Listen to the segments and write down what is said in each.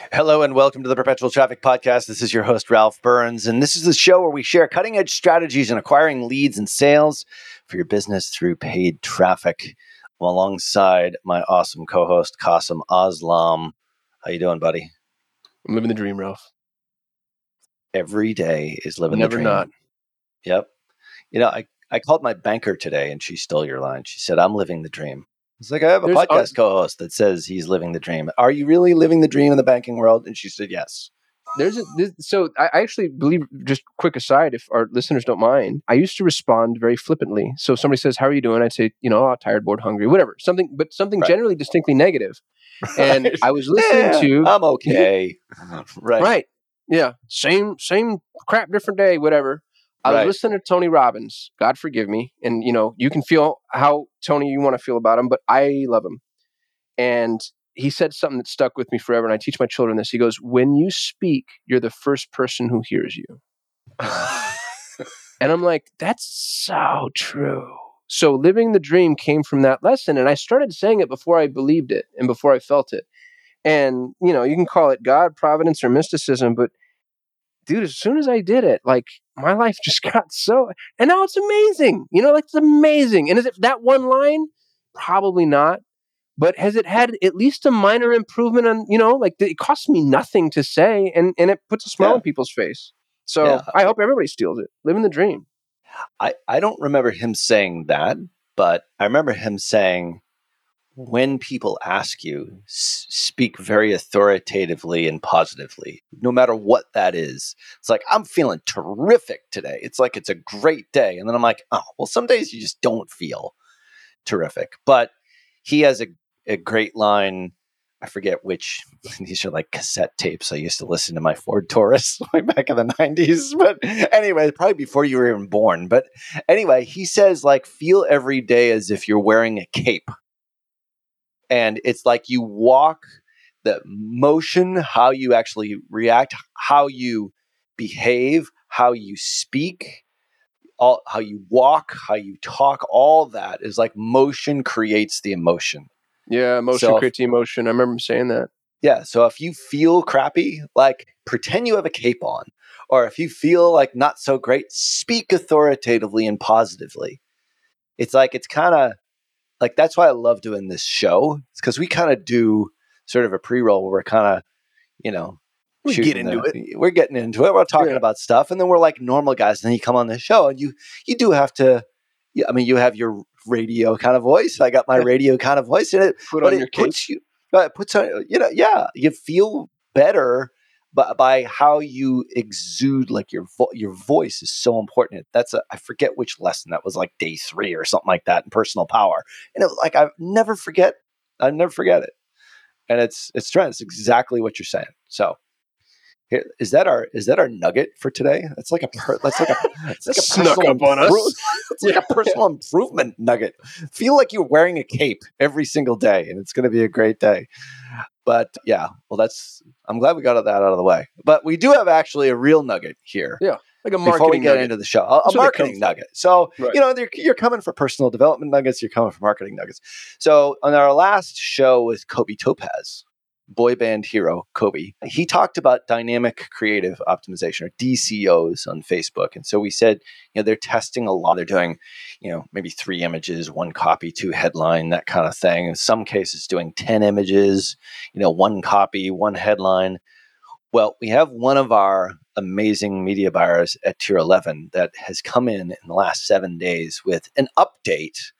Hello and welcome to the Perpetual Traffic Podcast. This is your host, Ralph Burns, and this is the show where we share cutting edge strategies in acquiring leads and sales for your business through paid traffic. I'm alongside my awesome co-host, Kasim Aslam. How you doing, buddy? I'm living the dream, Ralph. Every day is living Never the dream. Never not. Yep. You know, I, I called my banker today and she stole your line. She said, I'm living the dream. It's like I have a There's podcast un- co-host that says he's living the dream. Are you really living the dream in the banking world? And she said, Yes. There's a, this, so I actually believe. Just quick aside, if our listeners don't mind, I used to respond very flippantly. So if somebody says, "How are you doing?" I'd say, "You know, oh, tired, bored, hungry, whatever." Something, but something Right. generally distinctly negative. And I was listening Yeah, to I'm okay. right. right, yeah, same same crap, different day, whatever. I was listening to Tony Robbins. God forgive me, and you know, you can feel how Tony you want to feel about him, but I love him. And he said something that stuck with me forever, and I teach my children this. He goes, "When you speak, you're the first person who hears you." And I'm like, that's so true. So living the dream came from that lesson. And I started saying it before I believed it and before I felt it. And, you know, you can call it God, providence, or mysticism, but dude, as soon as I did it, like my life just got so, and now it's amazing. You know, like it's amazing. And is it that one line? Probably not. But has it had at least a minor improvement on, you know, like it costs me nothing to say and, and it puts a smile Yeah. on people's face. So Yeah. I hope everybody steals it. Living the dream. I, I don't remember him saying that, but I remember him saying, when people ask you, speak very authoritatively and positively, no matter what that is. It's like, I'm feeling terrific today. It's like it's a great day. And then I'm like, oh, well, some days you just don't feel terrific. But he has a, a great line. I forget which. These are like cassette tapes. I used to listen to my Ford Taurus way back in the 90s. But anyway, probably before you were even born. But anyway, he says, like, feel every day as if you're wearing a cape. And it's like you walk the motion, how you actually react, how you behave, how you speak, all how you walk, how you talk, all that is like motion creates the emotion. Yeah, emotion So if- creates emotion. I remember saying that. Yeah. So if you feel crappy, like pretend you have a cape on. Or if you feel like not so great, speak authoritatively and positively. It's like, it's kind of like that's why I love doing this show. It's because we kind of do sort of a pre roll where we're kind of, you know, We get into the- We're getting into it. We're talking Yeah. about stuff. And then we're like normal guys. And then you come on the show and you, you do have to, I mean, you have your radio kind of voice. I got my radio kind of voice in it Put on it your puts you uh, it puts on you know yeah you feel better by, by how you exude like your vo- your voice is so important. That's a i forget which lesson that was like day three or something like that in personal power. And it like i never forget i never forget it. And it's it's true it's exactly what you're saying. So Here, is that our is that our nugget for today? That's like a per, that's like a that's like a Snuck personal up on us. impro- it's like a personal improvement nugget. Feel like you're wearing a cape every single day, and it's going to be a great day. But yeah, well, that's I'm glad we got that out of the way. But we do have actually a real nugget here Yeah. like a before we marketing get nugget. into the show. A, a That's what they come marketing nugget. So Right. you know you're, you're coming for personal development nuggets. You're coming for marketing nuggets. So on our last show with Kobe Topaz, boy band hero Kobe, he talked about dynamic creative optimization or DCOs on Facebook, and so we said you know they're testing a lot. They're doing you know maybe three images, one copy, two headline, that kind of thing. In some cases, doing ten images, you know, one copy, one headline. Well, we have one of our amazing media buyers at Tier 11 that has come in in the last seven days with an update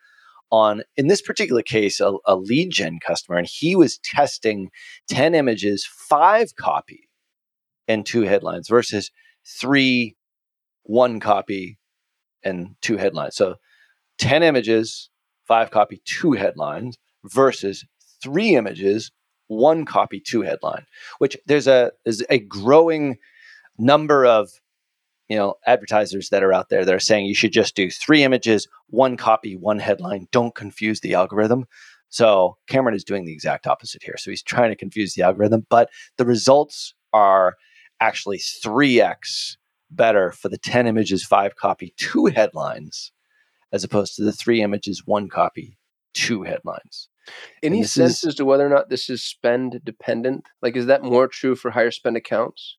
on, in this particular case, a, a lead gen customer. And he was testing 10 images, five copy, and two headlines versus three, one copy, and two headlines. So 10 images, five copy, two headlines versus three images, one copy, two headline which there's a there's a growing number of you know advertisers that are out there that are saying you should just do three images one copy one headline don't confuse the algorithm so cameron is doing the exact opposite here so he's trying to confuse the algorithm but the results are actually 3x better for the 10 images 5 copy 2 headlines as opposed to the 3 images 1 copy 2 headlines Any sense is- as to whether or not this is spend dependent? Like, is that more true for higher spend accounts?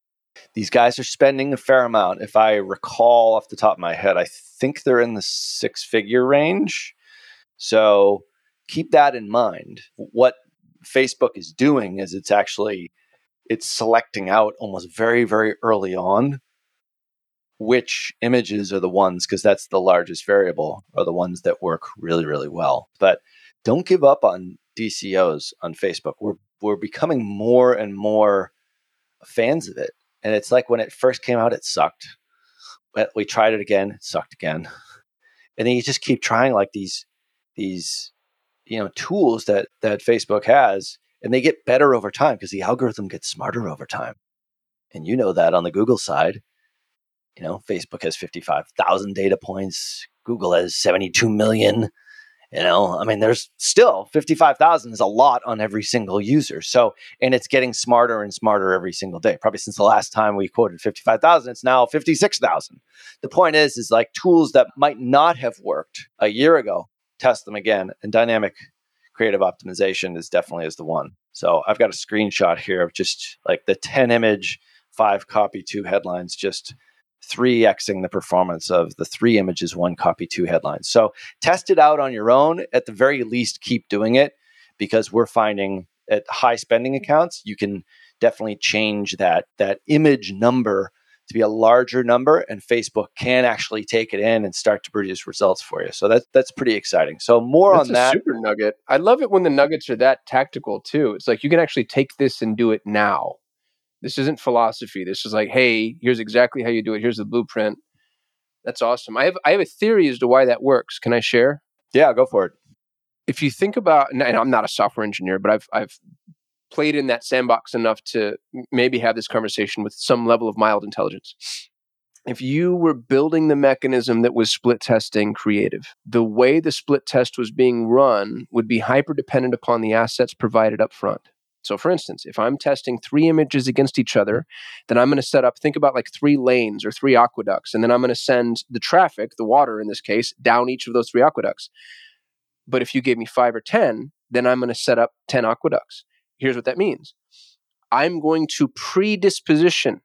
These guys are spending a fair amount. If I recall off the top of my head, I think they're in the six figure range. So keep that in mind. What Facebook is doing is it's actually it's selecting out almost very very early on which images are the ones because that's the largest variable are the ones that work really really well. But don't give up on DCOs on Facebook. We're we're becoming more and more fans of it. And it's like when it first came out, it sucked. But we tried it again, it sucked again. And then you just keep trying like these these you know tools that that Facebook has, and they get better over time because the algorithm gets smarter over time. And you know that on the Google side, you know, Facebook has 55,000 data points, Google has 72 million. You know, I mean, there's still 55,000 is a lot on every single user. So, and it's getting smarter and smarter every single day. Probably since the last time we quoted 55,000, it's now 56,000. The point is, is like tools that might not have worked a year ago, test them again. And dynamic creative optimization is definitely is the one. So I've got a screenshot here of just like the 10 image, five copy, two headlines, just 3xing the performance of the three images, one copy, two headlines. So test it out on your own. At the very least, keep doing it because we're finding at high spending accounts, you can definitely change that that image number to be a larger number, and Facebook can actually take it in and start to produce results for you. So that's that's pretty exciting. So more That's on a that. super nugget. I love it when the nuggets are that tactical too. It's like you can actually take this and do it now. This isn't philosophy. This is like, hey, here's exactly how you do it. Here's the blueprint. That's awesome. I have I have a theory as to why that works. Can I share? yeah, go for it. If you think about, and I'm not a software engineer, but I've I've played in that sandbox enough to maybe have this conversation with some level of mild intelligence. If you were building the mechanism that was split testing creative, the way the split test was being run would be hyper dependent upon the assets provided up front. So, for instance, if I'm testing three images against each other, then I'm going to set up, think about like three lanes or three aqueducts, and then I'm going to send the traffic, the water in this case, down each of those three aqueducts. But if you gave me five or 10, then I'm going to set up 10 aqueducts. Here's what that means I'm going to predisposition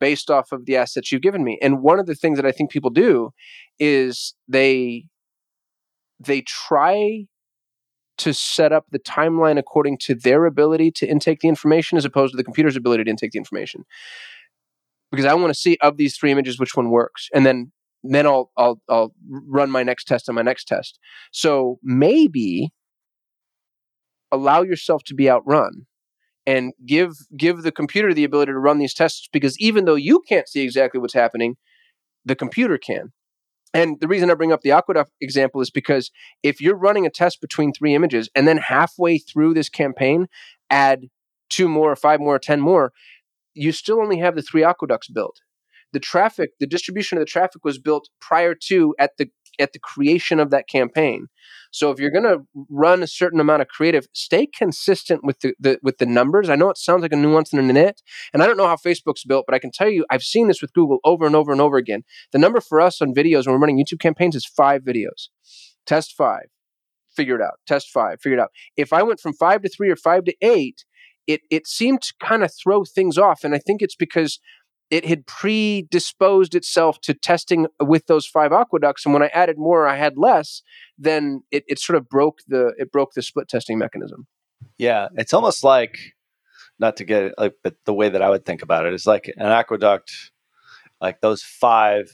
based off of the assets you've given me. And one of the things that I think people do is they they try to set up the timeline according to their ability to intake the information as opposed to the computer's ability to intake the information. Because I want to see of these three images which one works. And then then I'll I'll I'll run my next test on my next test. So maybe allow yourself to be outrun and give give the computer the ability to run these tests because even though you can't see exactly what's happening the computer can and the reason i bring up the aqueduct example is because if you're running a test between three images and then halfway through this campaign add two more five more or ten more you still only have the three aqueducts built. The traffic, the distribution of the traffic was built prior to at the at the creation of that campaign. So if you're going to run a certain amount of creative, stay consistent with the, the, with the numbers. I know it sounds like a nuance in a nit, and I don't know how Facebook's built, but I can tell you I've seen this with Google over and over and over again. The number for us on videos when we're running YouTube campaigns is five videos. Test five, figure it out. Test five, figure it out. If I went from five to three or five to eight, it it seemed to kind of throw things off, and I think it's because it had predisposed itself to testing with those five aqueducts, and when I added more, I had less. Then it, it sort of broke the it broke the split testing mechanism. Yeah, it's almost like not to get like, but the way that I would think about it is like an aqueduct, like those five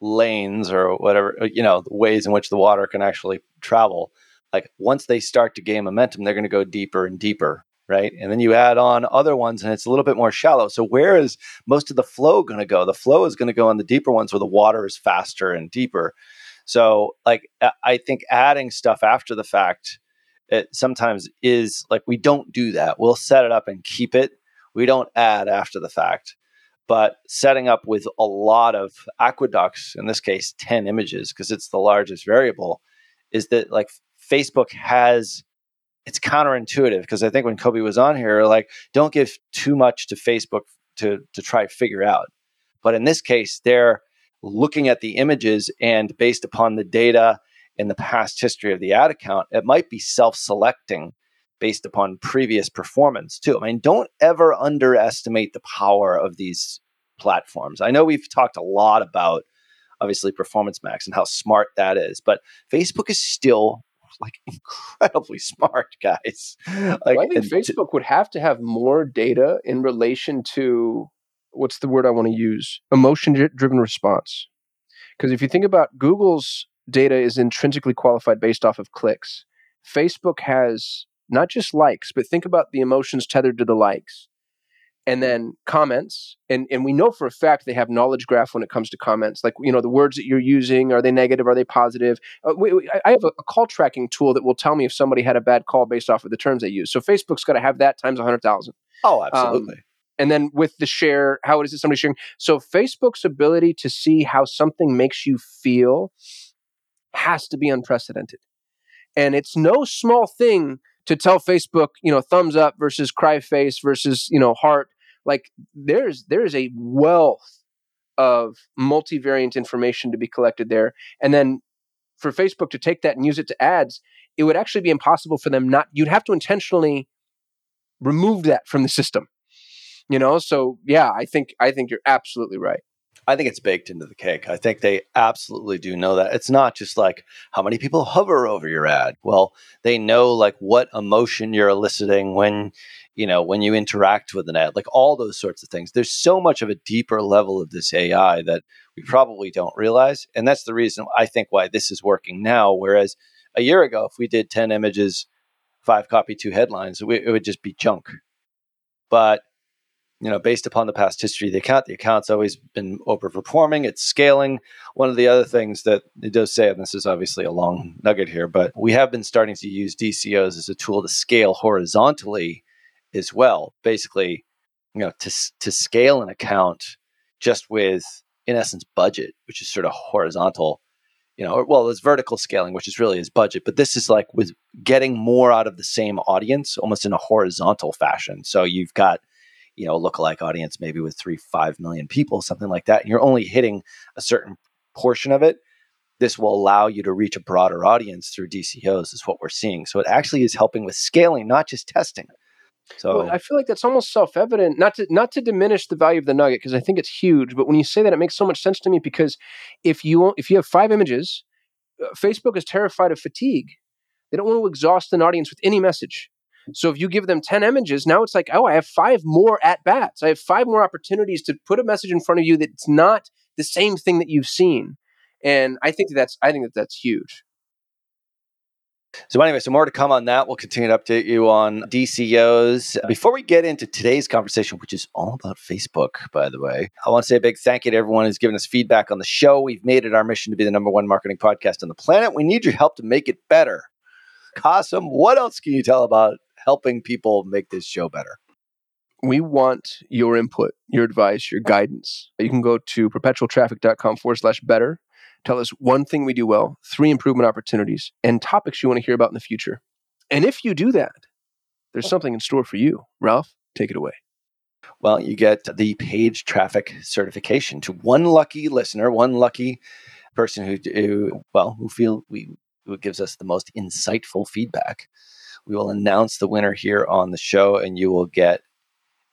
lanes or whatever uh, you know ways in which the water can actually travel like once they start to gain momentum they're going to go deeper and deeper right? And then you add on other ones and it's a little bit more shallow. So where is most of the flow going to go? The flow is going to go on the deeper ones where the water is faster and deeper. So like I think adding stuff after the fact it sometimes is like we don't do that. We'll set it up and keep it. We don't add after the fact. But setting up with a lot of aqueducts, in this case 10 images because it's the largest variable, is that like Facebook has it's counterintuitive because I think when Kobe was on here, like don't give too much to Facebook to to try to figure out. But in this case, they're looking at the images and based upon the data in the past history of the ad account, it might be self-selecting based upon previous performance too. I mean, don't ever underestimate the power of these platforms. I know we've talked a lot about obviously performance max and how smart that is, but Facebook is still like incredibly smart guys. Like, well, I think Facebook would have to have more data in relation to what's the word I want to use? Emotion driven response. Because if you think about Google's data is intrinsically qualified based off of clicks. Facebook has not just likes, but think about the emotions tethered to the likes and then comments and and we know for a fact they have knowledge graph when it comes to comments like you know the words that you're using are they negative are they positive? Uh, we, we, i have a, a, call tracking tool that will tell me if somebody had a bad call based off of the terms they use. So facebook's got to have that times 100000 oh absolutely. um, and then with the share how is it somebody sharing? So facebook's ability to see how something makes you feel has to be unprecedented. And it's no small thing to tell Facebook, you know, thumbs up versus cry face versus, you know, heart like there's there's a wealth of multivariant information to be collected there. And then for facebook to take that and use it to ads it would actually be impossible for them not you'd have to intentionally remove that from the system. You know so yeah i think i think you're absolutely right I think it's baked into the cake. I think they absolutely do know that. It's not just like how many people hover over your ad. Well, they know like what emotion you're eliciting when, you know, when you interact with an ad, like all those sorts of things. There's so much of a deeper level of this AI that we probably don't realize. And that's the reason I think why this is working now. Whereas a year ago, if we did 10 images, five copy, two headlines, it would just be junk. But you know, based upon the past history of the account, the account's always been overperforming. It's scaling. One of the other things that it does say, and this is obviously a long nugget here, but we have been starting to use DCOs as a tool to scale horizontally as well. Basically, you know, to to scale an account just with, in essence, budget, which is sort of horizontal. You know, well, there's vertical scaling, which is really his budget, but this is like with getting more out of the same audience, almost in a horizontal fashion. So you've got you know, a lookalike audience, maybe with three, five million people, something like that, and you're only hitting a certain portion of it, this will allow you to reach a broader audience through DCOs, is what we're seeing. So it actually is helping with scaling, not just testing. So well, I feel like that's almost self-evident. Not to not to diminish the value of the nugget because I think it's huge. But when you say that, it makes so much sense to me because if you if you have five images, uh, Facebook is terrified of fatigue. They don't want to exhaust an audience with any message. So if you give them 10 images, now it's like, oh, I have five more at bats. I have five more opportunities to put a message in front of you that's not the same thing that you've seen. And I think that that's I think that that's huge. So anyway, so more to come on that. We'll continue to update you on DCOs. Before we get into today's conversation, which is all about Facebook, by the way, I want to say a big thank you to everyone who's given us feedback on the show. We've made it our mission to be the number one marketing podcast on the planet. We need your help to make it better. Kasim, what else can you tell about helping people make this show better? We want your input, your advice, your guidance. You can go to perpetualtraffic.com forward slash better. Tell us one thing we do well, three improvement opportunities, and topics you want to hear about in the future. And if you do that, there's something in store for you. Ralph, take it away. Well, you get the paid traffic certification to one lucky listener, one lucky person who, who well, who feel we who gives us the most insightful feedback. We will announce the winner here on the show, and you will get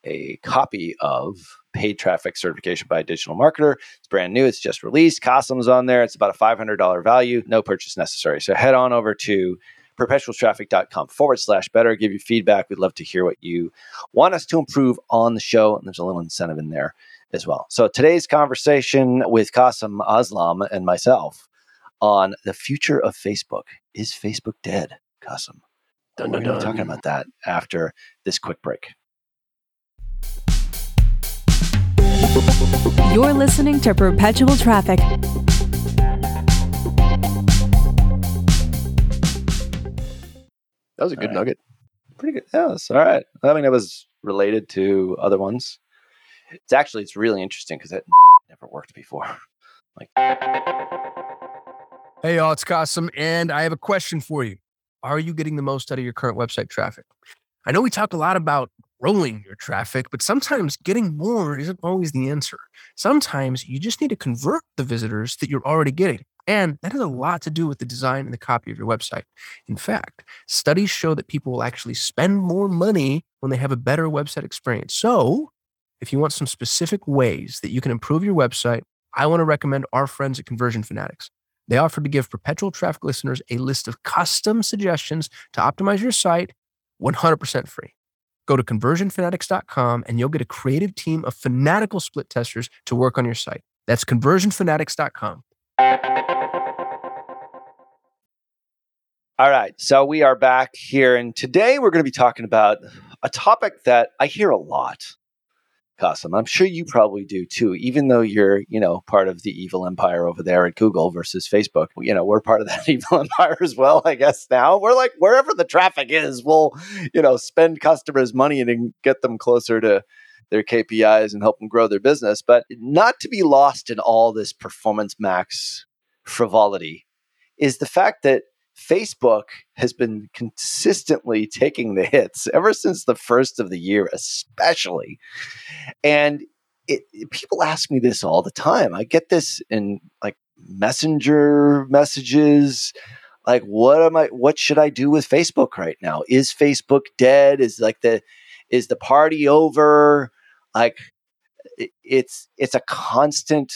a copy of paid traffic certification by a digital marketer. It's brand new. It's just released. Kasim's on there. It's about a $500 value. No purchase necessary. So head on over to perpetualtraffic.com forward slash better. Give you feedback. We'd love to hear what you want us to improve on the show. And there's a little incentive in there as well. So today's conversation with Kasim Aslam and myself on the future of Facebook. Is Facebook dead, Kasim? Dun, dun, We're going to talking about that after this quick break. You're listening to Perpetual Traffic. That was a good right. nugget. Pretty good. Yeah, that's all right. I mean, it was related to other ones. It's actually it's really interesting because it never worked before. Like, hey y'all, it's Kasim, and I have a question for you. Are you getting the most out of your current website traffic? I know we talk a lot about growing your traffic, but sometimes getting more isn't always the answer. Sometimes you just need to convert the visitors that you're already getting. And that has a lot to do with the design and the copy of your website. In fact, studies show that people will actually spend more money when they have a better website experience. So, if you want some specific ways that you can improve your website, I want to recommend our friends at Conversion Fanatics. They offer to give perpetual traffic listeners a list of custom suggestions to optimize your site 100% free. Go to conversionfanatics.com and you'll get a creative team of fanatical split testers to work on your site. That's conversionfanatics.com. All right. So we are back here. And today we're going to be talking about a topic that I hear a lot, Kasim. I'm sure you probably do too, even though you're, you know, part of the evil empire over there at Google versus Facebook. You know, we're part of that evil empire as well, I guess now. We're like, wherever the traffic is, we'll, you know, spend customers' money and get them closer to their KPIs and help them grow their business. But not to be lost in all this performance max frivolity is the fact that Facebook has been consistently taking the hits ever since the first of the year, especially. And it, it, people ask me this all the time. I get this in like messenger messages. Like, what am I? What should I do with Facebook right now? Is Facebook dead? Is like the is the party over? Like, it, it's it's a constant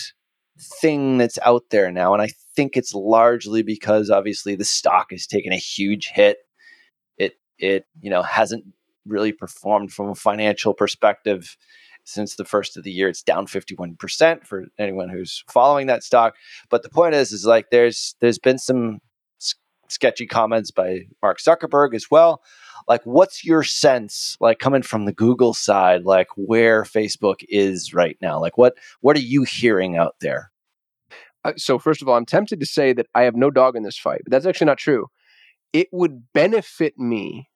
thing that's out there now, and I think it's largely because obviously the stock has taken a huge hit. It it you know hasn't really performed from a financial perspective since the first of the year. It's down 51% for anyone who's following that stock. But the point is, is like there's there's been some s- sketchy comments by Mark Zuckerberg as well. Like, what's your sense, like coming from the Google side, like where Facebook is right now? Like, what what are you hearing out there? Uh, so first of all, I'm tempted to say that I have no dog in this fight, but that's actually not true. It would benefit me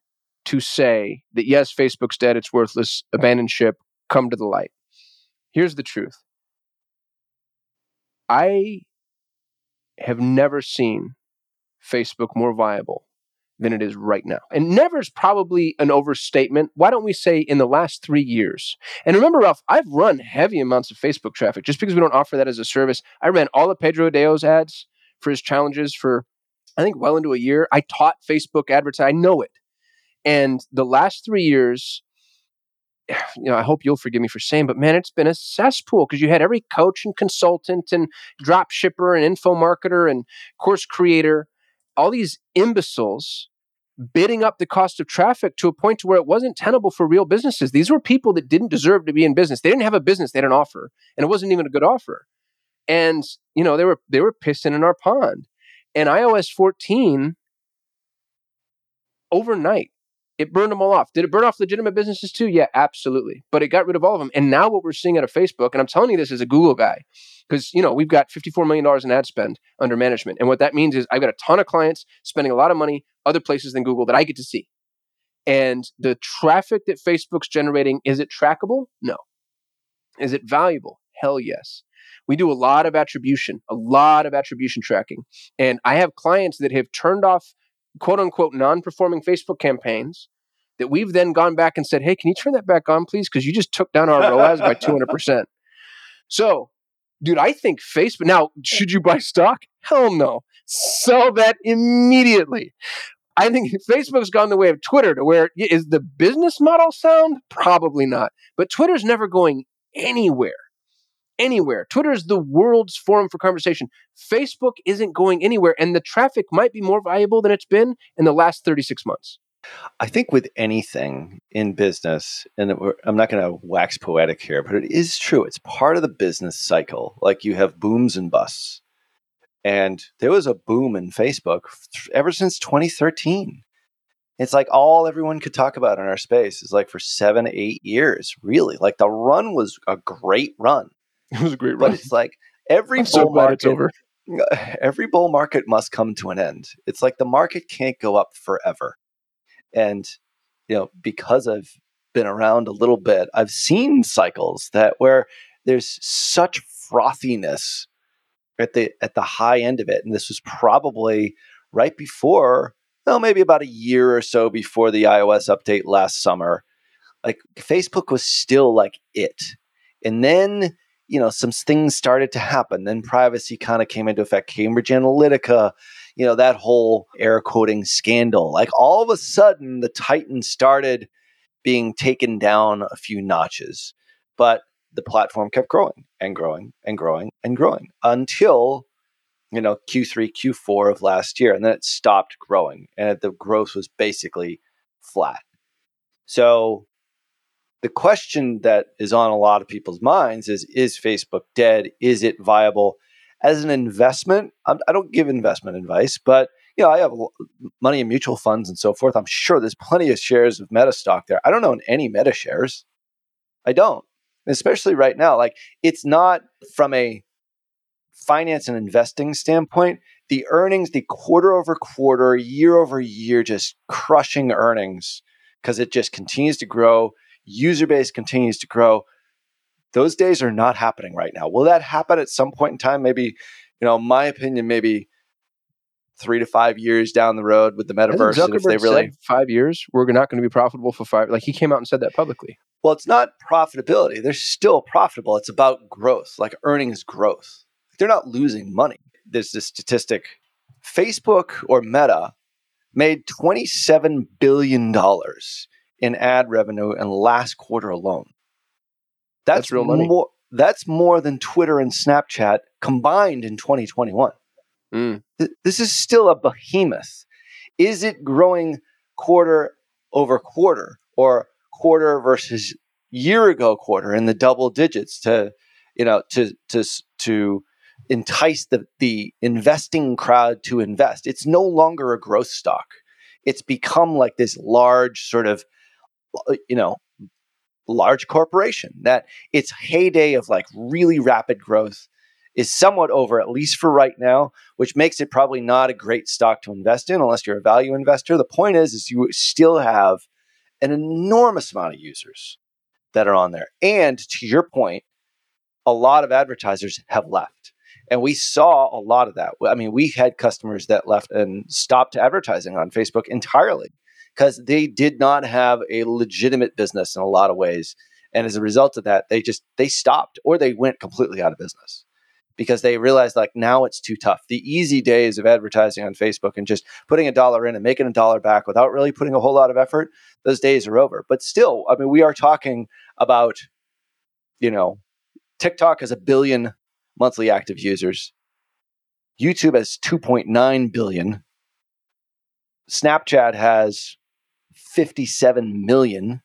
to say that yes, Facebook's dead, it's worthless, abandon ship, come to the light. Here's the truth. I have never seen Facebook more viable than it is right now. And never is probably an overstatement. Why don't we say in the last three years? And remember, Ralph, I've run heavy amounts of Facebook traffic just because we don't offer that as a service. I ran all of Pedro Adao's ads for his challenges for, I think, well into a year. I taught Facebook advertising. I know it. And the last three years, you know, I hope you'll forgive me for saying, but man, it's been a cesspool because you had every coach and consultant and drop shipper and info marketer and course creator all these imbeciles bidding up the cost of traffic to a point to where it wasn't tenable for real businesses. These were people that didn't deserve to be in business. They didn't have a business, they had an offer, and it wasn't even a good offer. And you know, they were they were pissing in our pond. And iOS 14 overnight it burned them all off. Did it burn off legitimate businesses too? Yeah, absolutely. But it got rid of all of them. And now what we're seeing out of Facebook, and I'm telling you this as a Google guy, because you know we've got 54 million dollars in ad spend under management, and what that means is I've got a ton of clients spending a lot of money other places than Google that I get to see. And the traffic that Facebook's generating, is it trackable? No. Is it valuable? Hell yes. We do a lot of attribution, a lot of attribution tracking. And I have clients that have turned off quote unquote non performing Facebook campaigns that we've then gone back and said, hey, can you turn that back on, please? Because you just took down our ROAS by 200%. So, dude, I think Facebook. Now, should you buy stock? Hell no. Sell that immediately. I think Facebook's gone the way of Twitter to where is the business model sound? Probably not. But Twitter's never going anywhere. Anywhere. Twitter is the world's forum for conversation. Facebook isn't going anywhere, and the traffic might be more valuable than it's been in the last 36 months. I think with anything in business, and I'm not going to wax poetic here, but it is true. It's part of the business cycle. Like you have booms and busts. And there was a boom in Facebook ever since 2013. It's like all everyone could talk about in our space is like for seven, eight years, really. Like the run was a great run. It was a great run. But it's like every I'm bull so market, it's over. every bull market must come to an end. It's like the market can't go up forever. And, you know, because I've been around a little bit, I've seen cycles that where there's such frothiness at the at the high end of it. And this was probably right before, well, maybe about a year or so before the iOS update last summer. Like Facebook was still like it. And then, you know, some things started to happen. Then privacy kind of came into effect. Cambridge Analytica, you know, that whole air quoting scandal. Like all of a sudden, the Titan started being taken down a few notches. But the platform kept growing and growing and growing and growing until you know Q3, Q4 of last year, and then it stopped growing, and the growth was basically flat. So the question that is on a lot of people's minds is: Is Facebook dead? Is it viable as an investment? I'm, I do not give investment advice, but you know I have money in mutual funds and so forth. I'm sure there's plenty of shares of Meta stock there. I don't own any Meta shares. I don't especially right now. Like it's not from a finance and investing standpoint, the earnings, the quarter over quarter, year over year, just crushing earnings because it just continues to grow. User base continues to grow. Those days are not happening right now. Will that happen at some point in time? Maybe, you know, my opinion, maybe three to five years down the road with the metaverse. If they really five years, we're not going to be profitable for five. Like he came out and said that publicly. Well, it's not profitability. They're still profitable. It's about growth, like earnings growth. They're not losing money. There's this statistic Facebook or Meta made $27 billion in ad revenue in last quarter alone. That's, that's real money. More, that's more than Twitter and Snapchat combined in 2021. Mm. Th- this is still a behemoth. Is it growing quarter over quarter or quarter versus year ago quarter in the double digits to you know to to to entice the the investing crowd to invest it's no longer a growth stock it's become like this large sort of you know large corporation that its heyday of like really rapid growth is somewhat over at least for right now which makes it probably not a great stock to invest in unless you're a value investor the point is is you still have an enormous amount of users that are on there. And to your point, a lot of advertisers have left. And we saw a lot of that. I mean, we had customers that left and stopped advertising on Facebook entirely because they did not have a legitimate business in a lot of ways. And as a result of that, they just they stopped or they went completely out of business because they realized like now it's too tough. The easy days of advertising on Facebook and just putting a dollar in and making a dollar back without really putting a whole lot of effort, those days are over. But still, I mean, we are talking about, you know, TikTok has a billion monthly active users. YouTube has 2.9 billion. Snapchat has 57 million.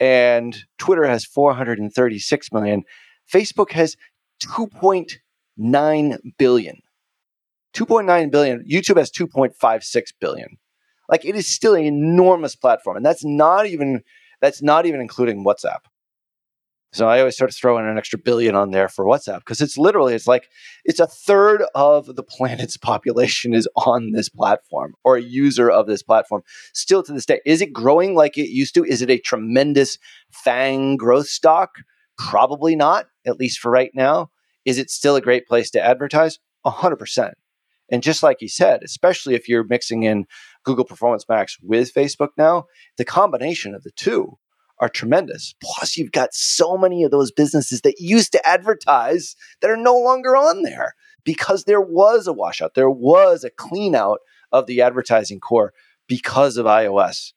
And Twitter has 436 million. Facebook has 2.9 billion. 2.9 billion. YouTube has 2.56 billion. Like it is still an enormous platform, and that's not even that's not even including WhatsApp. So I always sort of throw in an extra billion on there for WhatsApp because it's literally it's like it's a third of the planet's population is on this platform or a user of this platform. Still to this day, is it growing like it used to? Is it a tremendous FAANG growth stock? Probably not, at least for right now. Is it still a great place to advertise? 100%. And just like you said, especially if you're mixing in Google Performance Max with Facebook now, the combination of the two are tremendous. Plus, you've got so many of those businesses that used to advertise that are no longer on there because there was a washout, there was a clean out of the advertising core because of iOS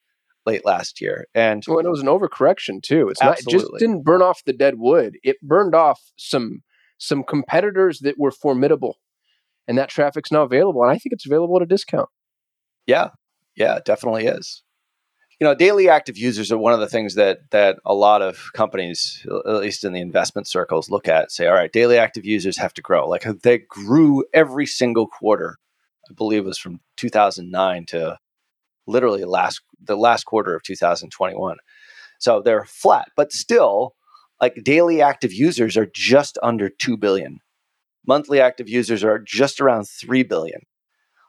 late last year. And well, and it was an overcorrection too. It's uh, not it just didn't burn off the dead wood. It burned off some some competitors that were formidable. And that traffic's now available. And I think it's available at a discount. Yeah. Yeah, it definitely is you know, daily active users are one of the things that that a lot of companies, at least in the investment circles, look at. Say, all right, daily active users have to grow. Like they grew every single quarter. I believe it was from 2009 to literally last the last quarter of 2021. So they're flat, but still, like daily active users are just under two billion. Monthly active users are just around three billion.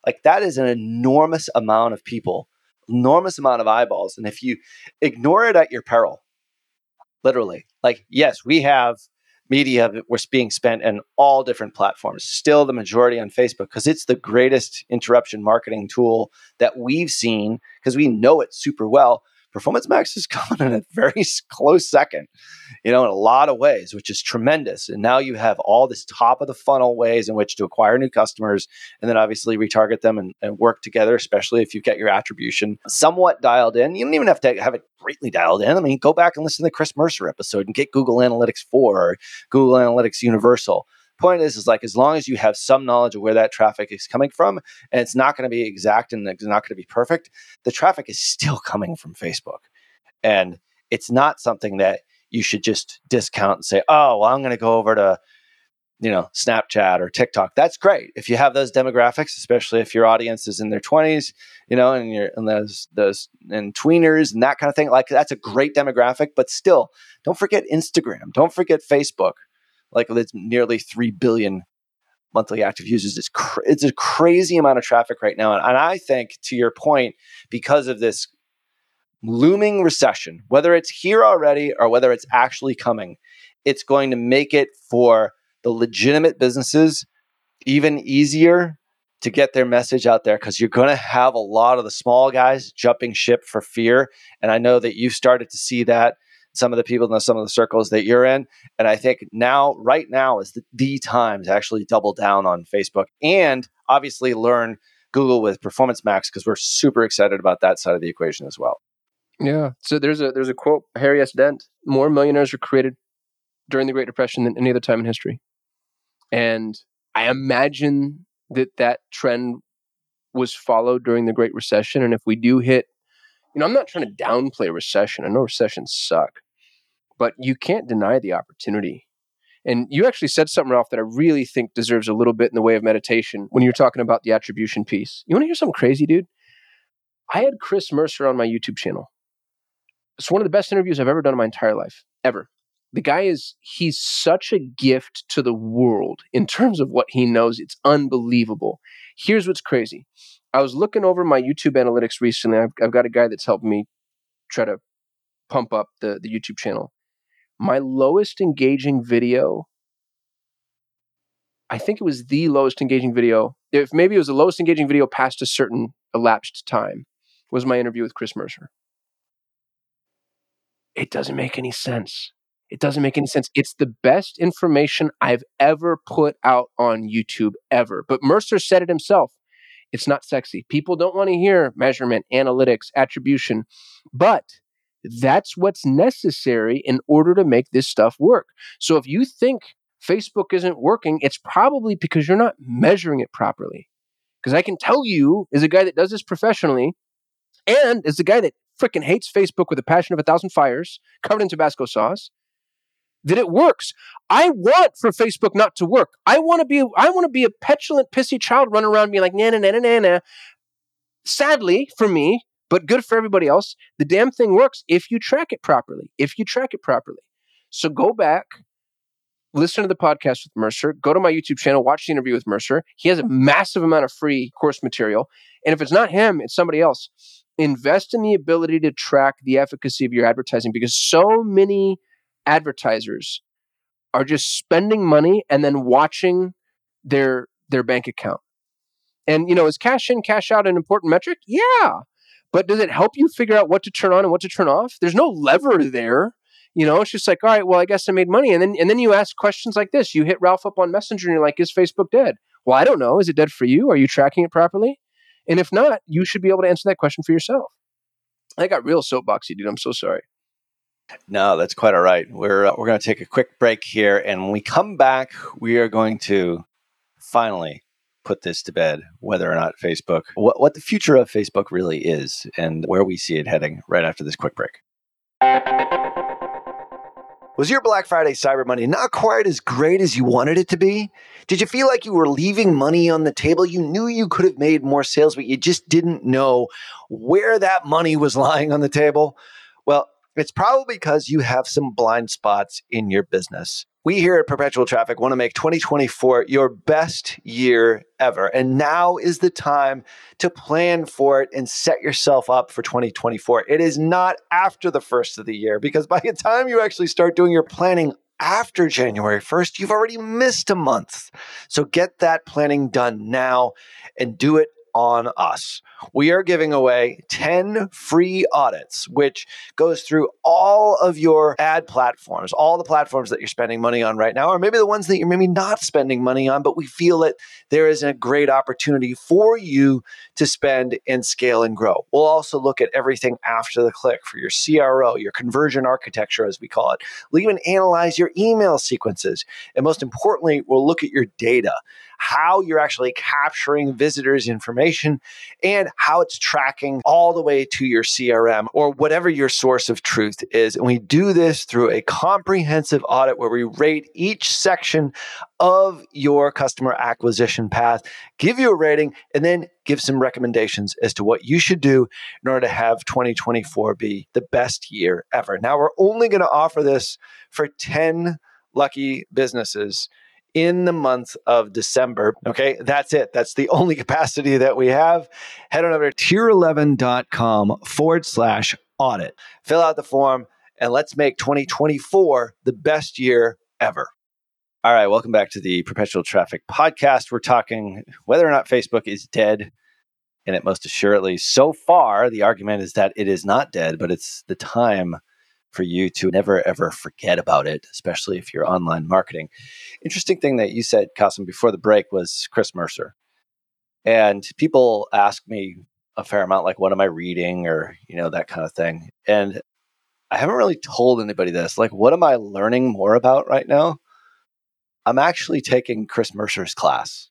Like that is an enormous amount of people enormous amount of eyeballs. And if you ignore it at your peril, literally, like, yes, we have media was being spent in all different platforms, still the majority on Facebook, because it's the greatest interruption marketing tool that we've seen because we know it super well. Performance Max is coming in a very close second, you know, in a lot of ways, which is tremendous. And now you have all this top of the funnel ways in which to acquire new customers and then obviously retarget them and, and work together, especially if you get your attribution somewhat dialed in. You don't even have to have it greatly dialed in. I mean, go back and listen to the Chris Mercer episode and get Google Analytics 4 or Google Analytics Universal point is is like as long as you have some knowledge of where that traffic is coming from and it's not going to be exact and it's not going to be perfect the traffic is still coming from facebook. And it's not something that you should just discount and say oh well i'm going to go over to you know snapchat or tiktok. That's great. If you have those demographics especially if your audience is in their 20s you know and you're and those those and tweeners and that kind of thing like that's a great demographic but still don't forget instagram. Don't forget facebook like it's nearly 3 billion monthly active users. It's, cr- it's a crazy amount of traffic right now. And, and I think, to your point, because of this looming recession, whether it's here already or whether it's actually coming, it's going to make it for the legitimate businesses even easier to get their message out there because you're going to have a lot of the small guys jumping ship for fear. And I know that you've started to see that some of the people in some of the circles that you're in. And I think now, right now, is the, the time to actually double down on Facebook and obviously learn Google with Performance Max because we're super excited about that side of the equation as well. Yeah. So there's a there's a quote Harry S. Dent: "More millionaires were created during the Great Depression than any other time in history," and I imagine that that trend was followed during the Great Recession. And if we do hit, you know, I'm not trying to downplay recession. I know recessions suck, but you can't deny the opportunity. And you actually said something, Ralph, that I really think deserves a little bit in the way of meditation when you're talking about the attribution piece. You want to hear something crazy, dude? I had Chris Mercer on my YouTube channel. It's one of the best interviews I've ever done in my entire life, ever. The guy is, he's such a gift to the world in terms of what he knows. It's unbelievable. Here's what's crazy. I was looking over my YouTube analytics recently. I've, I've got a guy that's helped me try to pump up the, the YouTube channel my lowest engaging video I think it was the lowest engaging video. If maybe it was the lowest engaging video past a certain elapsed time, was my interview with Chris Mercer. It doesn't make any sense. It doesn't make any sense. It's the best information I've ever put out on YouTube ever. But Mercer said it himself. It's not sexy. People don't want to hear measurement, analytics, attribution. But that's what's necessary in order to make this stuff work. So if you think Facebook isn't working, it's probably because you're not measuring it properly. Because I can tell you, as a guy that does this professionally, and as a guy that freaking hates Facebook with a passion of a thousand fires, covered in Tabasco sauce, that it works. I want for Facebook not to work. I want to be I want to be a petulant, pissy child running around being like, na na na na na. Sadly, for me, but good for everybody else. The damn thing works if you track it properly. If you track it properly. So go back, listen to the podcast with Mercer, go to my YouTube channel, watch the interview with Mercer. He has a massive amount of free course material. And if it's not him, it's somebody else. Invest in the ability to track the efficacy of your advertising because so many advertisers are just spending money and then watching their their bank account. And you know, is cash in, cash out an important metric? Yeah. But does it help you figure out what to turn on and what to turn off? There's no lever there. You know, it's just like, all right, well, I guess I made money. And then and then you ask questions like this. You hit Ralph up on Messenger and you're like, is Facebook dead? Well, I don't know. Is it dead for you? Are you tracking it properly? And if not, you should be able to answer that question for yourself. I got real soapboxy, dude. I'm so sorry. No, that's quite all right. We're uh, we're going to take a quick break here, and when we come back, we are going to finally put this to bed whether or not Facebook, what, what the future of Facebook really is, and where we see it heading right after this quick break. Was your Black Friday Cyber Monday not quite as great as you wanted it to be? Did you feel like you were leaving money on the table? You knew you could have made more sales, but you just didn't know where that money was lying on the table? Well, it's probably because you have some blind spots in your business. We here at Perpetual Traffic want to make 2024 your best year ever. And now is the time to plan for it and set yourself up for 2024. It is not after the first of the year because by the time you actually start doing your planning after January 1st, you've already missed a month. So get that planning done now and do it on us. We are giving away 10 free audits, which goes through all of your ad platforms, all the platforms that you're spending money on right now, or maybe the ones that you're maybe not spending money on, but we feel that there is a great opportunity for you to spend and scale and grow. We'll also look at everything after the click for your CRO, your conversion architecture, as we call it. We'll even analyze your email sequences. And most importantly, we'll look at your data how you're actually capturing visitors' information and how it's tracking all the way to your CRM or whatever your source of truth is. And we do this through a comprehensive audit where we rate each section of your customer acquisition path, give you a rating, and then give some recommendations as to what you should do in order to have 2024 be the best year ever. Now, we're only going to offer this for 10 lucky businesses in the month of December. Okay, that's it. That's the only capacity that we have. Head on over to tier11.com forward slash audit. Fill out the form and let's make 2024 the best year ever. All right, welcome back to the Perpetual Traffic Podcast. We're talking whether or not Facebook is dead. And it most assuredly, so far, the argument is that it is not dead, but it's the time for you to never ever forget about it, especially if you're online marketing. Interesting thing that you said, Kasim, before the break was Chris Mercer. And people ask me a fair amount, like, what am I reading or, you know, that kind of thing. And I haven't really told anybody this. Like, what am I learning more about right now? I'm actually taking Chris Mercer's class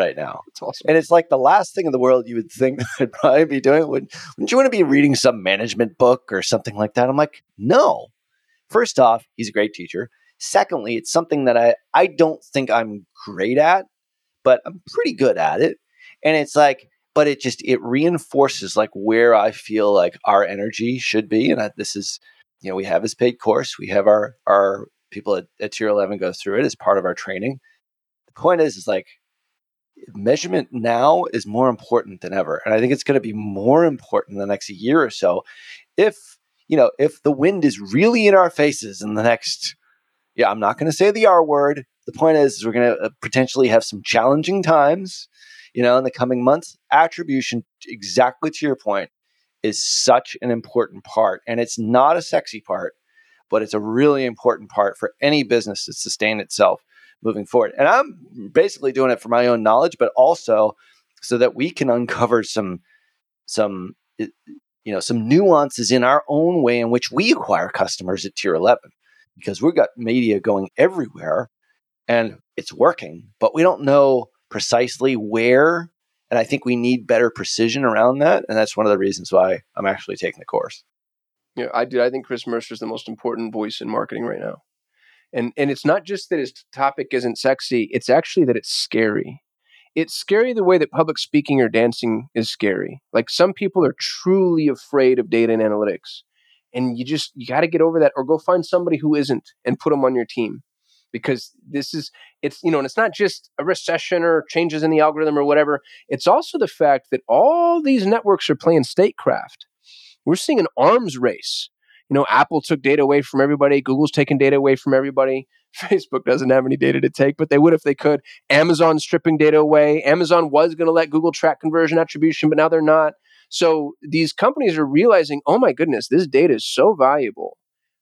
right now. It's awesome. And it's like the last thing in the world you would think I'd probably be doing. Would, wouldn't you want to be reading some management book or something like that? I'm like, no. First off, he's a great teacher. Secondly, it's something that I, I don't think I'm great at, but I'm pretty good at it. And it's like, but it just, it reinforces like where I feel like our energy should be. And I, this is, you know, we have his paid course. We have our, our people at, at tier 11 go through it as part of our training. The point is, is like, measurement now is more important than ever. And I think it's going to be more important in the next year or so. If, you know, if the wind is really in our faces in the next, yeah, I'm not going to say the R word. The point is, is we're going to uh, potentially have some challenging times, you know, in the coming months. Attribution, exactly to your point, is such an important part. And it's not a sexy part, but it's a really important part for any business to sustain itself moving forward. And I'm basically doing it for my own knowledge, but also so that we can uncover some some you know some nuances in our own way in which we acquire customers at tier 11 because we've got media going everywhere and it's working but we don't know precisely where and i think we need better precision around that and that's one of the reasons why i'm actually taking the course yeah i do i think chris mercer is the most important voice in marketing right now and and it's not just that his topic isn't sexy it's actually that it's scary. It's scary the way that public speaking or dancing is scary. Like some people are truly afraid of data and analytics and you just you got to get over that or go find somebody who isn't and put them on your team. Because this is it's you know and it's not just a recession or changes in the algorithm or whatever it's also the fact that all these networks are playing statecraft. We're seeing an arms race you know apple took data away from everybody google's taking data away from everybody facebook doesn't have any data to take but they would if they could amazon's stripping data away amazon was going to let google track conversion attribution but now they're not so these companies are realizing, oh my goodness, this data is so valuable.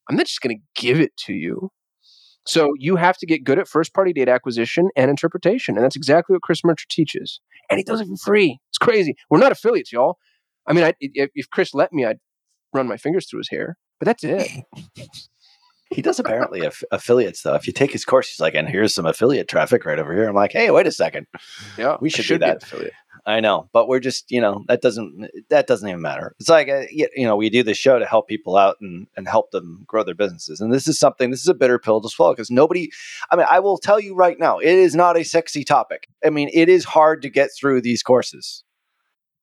I'm not just going to give it to you. So you have to get good at first party data acquisition and interpretation. And that's exactly what Chris Mercer teaches. And he does it for free. It's crazy. We're not affiliates, y'all. I mean, I, if, if Chris let me, I'd run my fingers through his hair, but that's it. He does apparently aff- affiliates though. If you take his course, he's like, and here's some affiliate traffic right over here. I'm like, hey, wait a second. Yeah, We I should do that. affiliate. I know, but we're just, you know, that doesn't that doesn't even matter. It's like, uh, y- you know, we do this show to help people out and and help them grow their businesses. And this is something. This is a bitter pill to swallow because nobody. I mean, I will tell you right now, it is not a sexy topic. I mean, it is hard to get through these courses,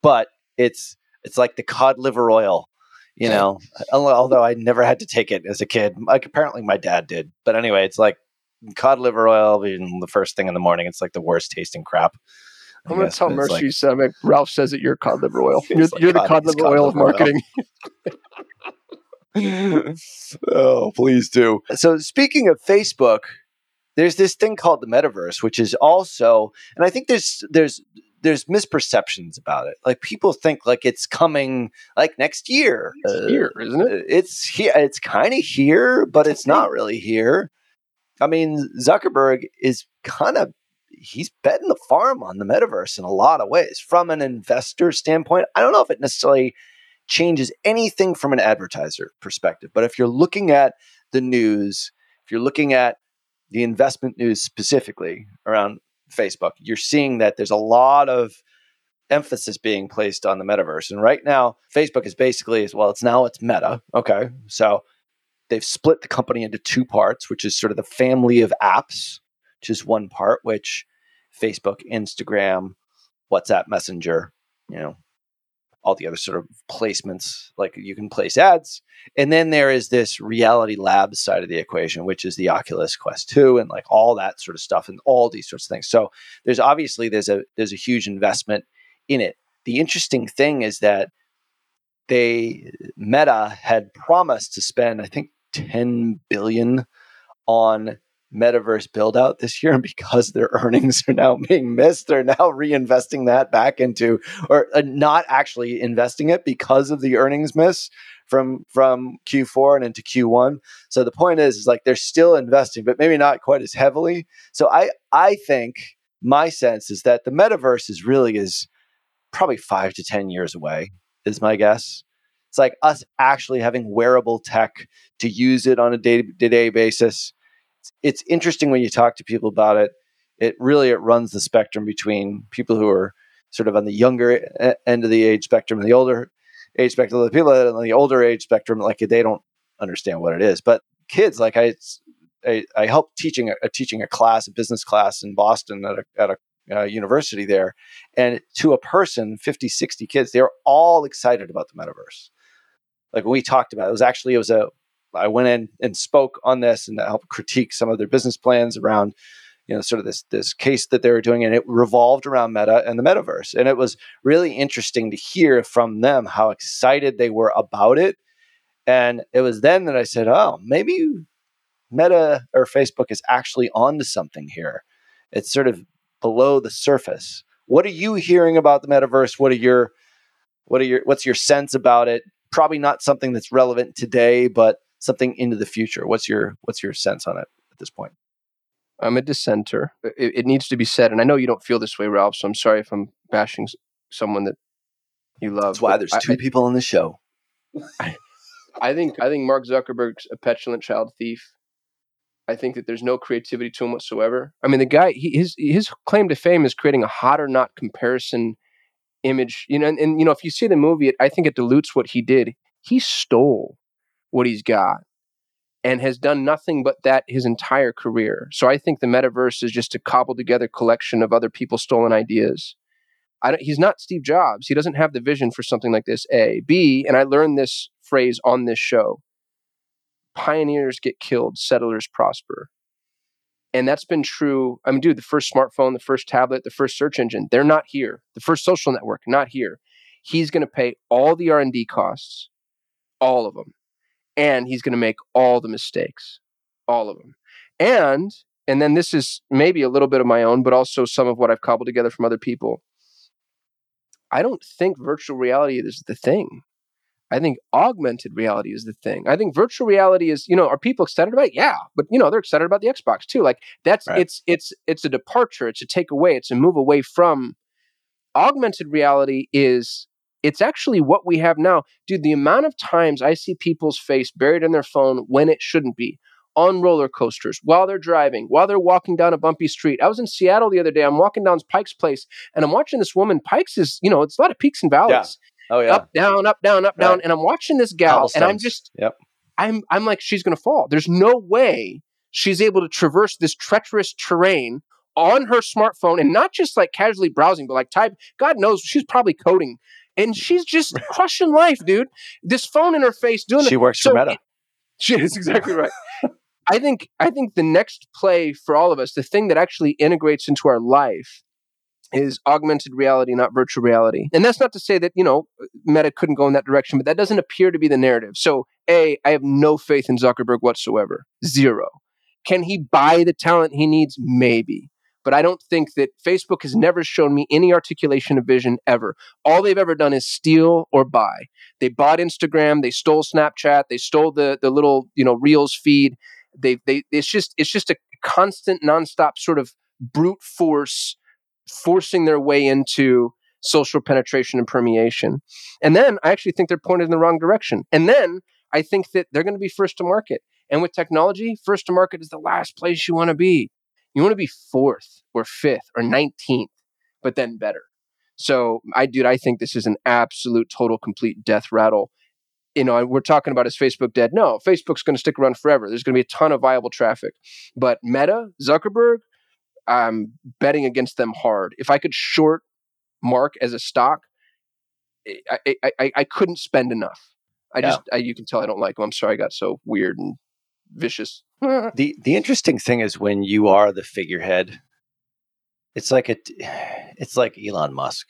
but it's it's like the cod liver oil. You know, although I never had to take it as a kid, like apparently my dad did. But anyway, it's like cod liver oil being the first thing in the morning. It's like the worst tasting crap. I I'm going to tell Mercy like- Summit. Ralph says that you're cod liver oil. You're, like you're the cod- cod liver cod oil of marketing. oh, please do. So, speaking of Facebook, there's this thing called the metaverse, which is also, and I think there's there's there's misperceptions about it. Like people think like it's coming like next year. It's Uh, here, isn't it? It's here. It's kind of here, but it's not really here. I mean, Zuckerberg is kind of he's betting the farm on the metaverse in a lot of ways. From an investor standpoint, I don't know if it necessarily changes anything from an advertiser perspective, but if you're looking at the news, if you're looking at the investment news specifically around Facebook, you're seeing that there's a lot of emphasis being placed on the metaverse. And right now, Facebook is basically as well, it's now it's Meta. Okay, so they've split the company into two parts, which is sort of the family of apps, which is one part, which Facebook, Instagram, WhatsApp Messenger, you know, all the other sort of placements, like you can place ads. And then there is this reality lab side of the equation, which is the Oculus Quest 2 and like all that sort of stuff and all these sorts of things. So there's obviously there's a there's a huge investment in it. The interesting thing is that they Meta had promised to spend, I think, 10 billion on metaverse build out this year and because their earnings are now being missed they're now reinvesting that back into or uh, not actually investing it because of the earnings miss from from Q4 and into Q1 so the point is is like they're still investing but maybe not quite as heavily. So i i think my sense is that the metaverse is really is probably 5 to 10 years away is my guess. It's like us actually having wearable tech to use it on a day-to-day basis it's, interesting when you talk to people about it. It really it runs the spectrum between people who are sort of on the younger end of the age spectrum and the older age spectrum. The people that are on the older age spectrum like they don't understand what it is. But kids like i i, I helped teaching a, teaching a class a business class in boston at a, at a uh, university there. And to a person 50 60 kids they're all excited about the metaverse. Like when we talked about it, it was actually it was a I went in and spoke on this and helped critique some of their business plans around, you know, sort of this this case that they were doing, and it revolved around Meta and the metaverse. And it was really interesting to hear from them how excited they were about it. And it was then that I said, "Oh, maybe Meta or Facebook is actually onto something here. It's sort of below the surface. What are you hearing about the metaverse? What are your what are your what's your sense about it? Probably not something that's relevant today, but something into the future. What's your what's your sense on it at this point? I'm a dissenter. It, it needs to be said, and I know you don't feel this way, Ralph. So I'm sorry if I'm bashing someone that you love. That's why there's I- two people on the show. I think I think Mark Zuckerberg's a petulant child thief. I think that there's no creativity to him whatsoever. I mean, the guy he, his his claim to fame is creating a hot or not comparison image. You know, and, and you know if you see the movie, it, I think it dilutes what he did. He stole what he's got and has done nothing but that his entire career. So I think the metaverse is just a cobbled together collection of other people's stolen ideas. He's not Steve Jobs. He doesn't have the vision for something like this. A, B, and I learned this phrase on this show: pioneers get killed, settlers prosper. And that's been true. I mean, dude, the first smartphone, the first tablet, the first search engine, they're not here. The first social network, not here. He's going to pay all the R&D costs, all of them. And he's going to make all the mistakes, all of them. And and then this is maybe a little bit of my own, but also some of what I've cobbled together from other people. I don't think virtual reality is the thing. I think augmented reality is the thing. I think virtual reality is, you know, are people excited about it? Yeah, but you know, they're excited about the Xbox too. Like that's Right. it's it's it's a departure, it's a take away, it's a move away from augmented reality is it's actually what we have now. Dude, the amount of times I see people's face buried in their phone when it shouldn't be on roller coasters, while they're driving, while they're walking down a bumpy street. I was in Seattle the other day. I'm walking down Pike's Place and I'm watching this woman. Pike's is, you know, it's a lot of peaks and valleys Oh yeah. up, down, up, down, up, down. And I'm watching this gal, and I'm just, Yep. I'm, I'm like, she's gonna fall. There's no way she's able to traverse this treacherous terrain on her smartphone, and not just like casually browsing, but like type. God knows she's probably coding, and she's just crushing life, dude. This phone in her face, doing. It. She works so for Meta. it- she is exactly right. I think I think the next play for all of us, the thing that actually integrates into our life is augmented reality, not virtual reality. And that's not to say that, you know, Meta couldn't go in that direction, but that doesn't appear to be the narrative. So, A, I have no faith in Zuckerberg whatsoever. Zero. Can he buy the talent he needs? Maybe. But I don't think that Facebook has never shown me any articulation of vision ever. All they've ever done is steal or buy. They bought Instagram, they stole Snapchat, they stole the the little, you know, Reels feed. They they it's just it's just a constant nonstop sort of brute force forcing their way into social penetration and permeation. And then I actually think they're pointed in the wrong direction. And then I think that they're going to be first to market. And with technology, first to market is the last place you want to be. You want to be fourth or fifth or 19th, but then better. So I, dude, I think this is an absolute, total, complete death rattle. You know, we're talking about is Facebook dead? No, Facebook's going to stick around forever. There's going to be a ton of viable traffic. But Meta, Zuckerberg, I'm betting against them hard. If I could short Mark as a stock, I I, I, I couldn't spend enough. I Yeah. just I, you can tell I don't like him. I'm sorry I got so weird and vicious. the the interesting thing is when you are the figurehead, it's like a it's like Elon Musk.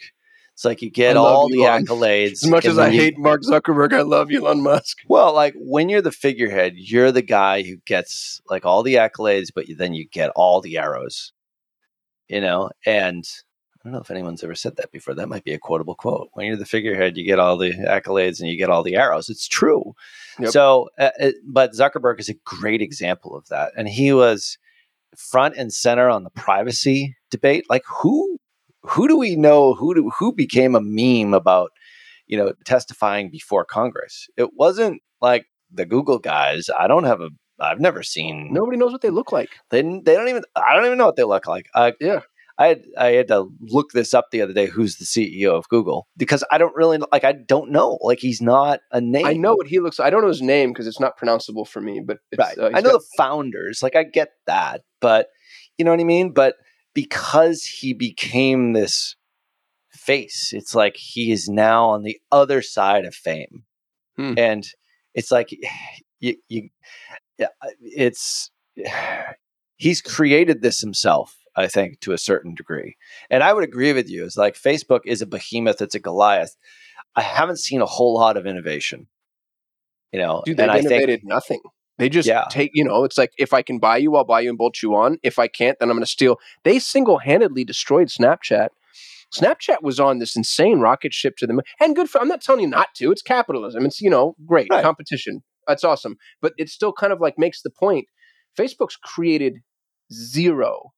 It's like you get I love all the accolades. As much as I you- hate Mark Zuckerberg, I love Elon Musk. Well, like when you're the figurehead, you're the guy who gets like all the accolades, but then you get all the arrows. You know, and I don't know if anyone's ever said that before. That might be a quotable quote. When you're the figurehead, you get all the accolades and you get all the arrows. It's true. Yep. So, uh, it, but Zuckerberg is a great example of that, and he was front and center on the privacy debate. Like who, who do we know who do, who became a meme about you know testifying before Congress? It wasn't like the Google guys. I don't have a. I've never seen. Nobody knows what they look like. They they don't even. I don't even know what they look like. Uh, Yeah. I had I had to look this up the other day. Who's the CEO of Google? Because I don't really like. I don't know. Like he's not a name. I know what he looks. I don't know his name because it's not pronounceable for me. But it's, right. uh, I know got- the founders. Like I get that, but you know what I mean. But because he became this face, it's like he is now on the other side of fame, Hmm. and it's like you, you yeah, it's he's created this himself. I think to a certain degree, and I would agree with you. It's like Facebook is a behemoth; it's a Goliath. I haven't seen a whole lot of innovation. You know, dude, they've and I think innovated nothing. They just Yeah. take, you know, it's like if I can buy you, I'll buy you and bolt you on. If I can't, then I'm going to steal. They single handedly destroyed Snapchat. Snapchat was on this insane rocket ship to the moon. And good for, I'm not telling you not to. It's capitalism. It's, you know, great Right. competition. That's awesome. But it still kind of like makes the point. Facebook's created zero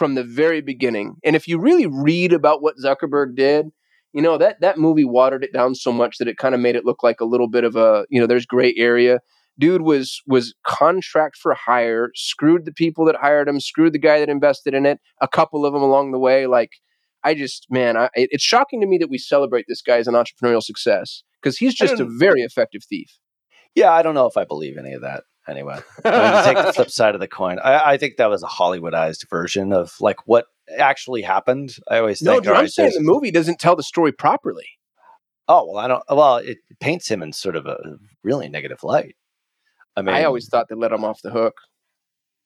from the very beginning. And if you really read about what Zuckerberg did, you know, that, that movie watered it down so much that it kind of made it look like a little bit of a, you know, there's gray area dude was was contract for hire screwed the people that hired him screwed the guy that invested in it a couple of them along the way like i just man I, it- it's shocking to me that we celebrate this guy as an entrepreneurial success because he's just a very effective thief Yeah, I don't know if I believe any of that. Anyway, I mean, take the flip side of the coin, I, I think that was a Hollywoodized version of like what actually happened. I always No, think. dude, I'm saying the movie doesn't tell the story properly. oh well, I don't. Well, it paints him in sort of a really negative light. I mean, I always thought they let him off the hook.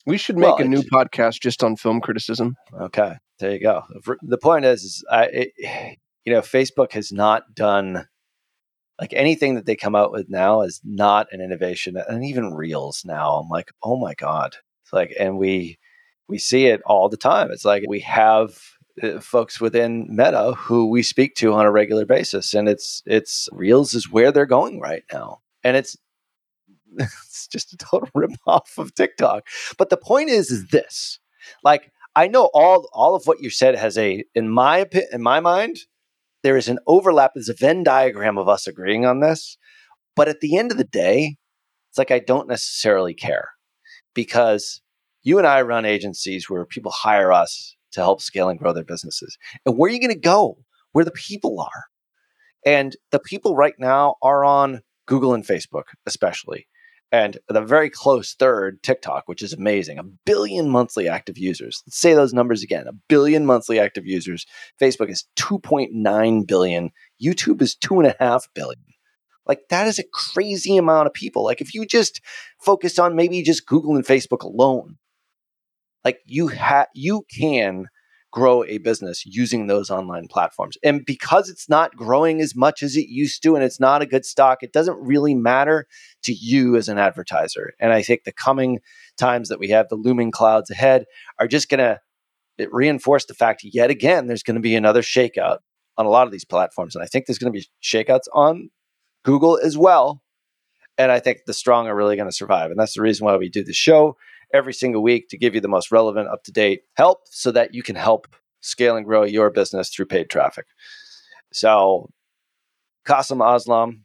We should make Well, a new it's- podcast just on film criticism. Okay, there you go. The point is, is I, it, you know, Facebook has not done like anything that they come out with now is not an innovation, and even Reels now. I'm like, oh my god! It's like, and we we see it all the time. It's like we have uh, folks within Meta who we speak to on a regular basis, and it's it's Reels is where they're going right now, and it's it's just a total rip off of TikTok. But the point is, is this like I know all all of what you said has a in my in my mind there is an overlap. There's a Venn diagram of us agreeing on this, but at the end of the day, it's like I don't necessarily care because you and I run agencies where people hire us to help scale and grow their businesses. And where are you going to go? Where the people are. And the people right now are on Google and Facebook, especially. And the very close third, TikTok, which is amazing, a billion monthly active users. Let's say those numbers again a billion monthly active users. Facebook is 2.9 billion. YouTube is 2.5 billion. Like, that is a crazy amount of people. Like, if you just focus on maybe just Google and Facebook alone, like, you, ha- you can grow a business using those online platforms. And because it's not growing as much as it used to and it's not a good stock, it doesn't really matter to you as an advertiser. And I think the coming times that we have, the looming clouds ahead, are just going to reinforce the fact yet again, there's going to be another shakeout on a lot of these platforms. And I think there's going to be shakeouts on Google as well. And I think the strong are really going to survive. And that's the reason why we do the show every single week to give you the most relevant, up to date help so that you can help scale and grow your business through paid traffic. So, Kasim Aslam,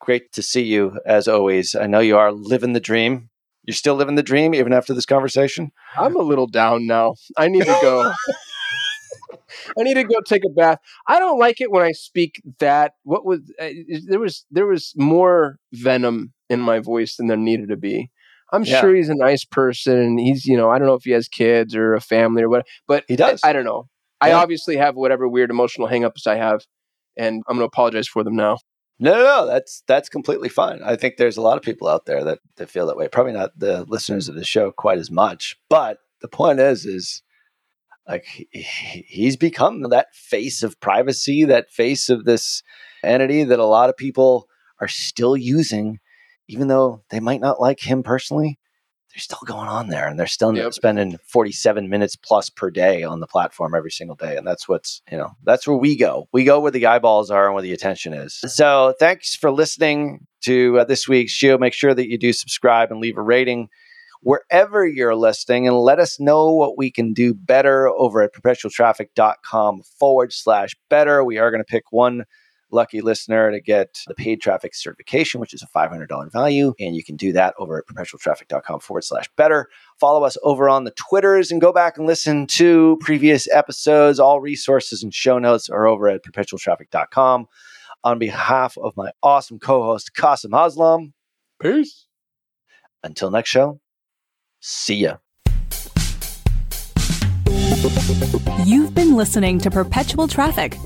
great to see you as always. I know you are living the dream. You're still living the dream even after this conversation? I'm a little down now. I need to go. I need to go take a bath. I don't like it when I speak that. What was uh, there was there was more venom in my voice than there needed to be. I'm Yeah. sure he's a nice person. and He's you know I don't know if he has kids or a family or what, but He does. I, I don't know. I obviously have whatever weird emotional hangups I have, and I'm going to apologize for them now. No, no, no, that's that's completely fine. I think there's a lot of people out there that, that feel that way. Probably not the listeners of the show quite as much, but the point is, is like he- he- he's become that face of privacy, that face of this entity that a lot of people are still using, even though they might not like him personally. They're still going on there, and they're still Yep. spending 47 minutes plus per day on the platform every single day, and that's what's you know that's where we go. We go where the eyeballs are and where the attention is. So, thanks for listening to uh, this week's show. Make sure that you do subscribe and leave a rating wherever you're listening and let us know what we can do better over at perpetualtraffic.com forward slash better. We are going to pick one lucky listener to get the paid traffic certification, which is a $500 value. And you can do that over at perpetualtraffic.com forward slash better. Follow us over on the Twitters and go back and listen to previous episodes. All resources and show notes are over at perpetualtraffic.com. On behalf of my awesome co host, Kasim Aslam, Peace. until next show, see ya. You've been listening to Perpetual Traffic,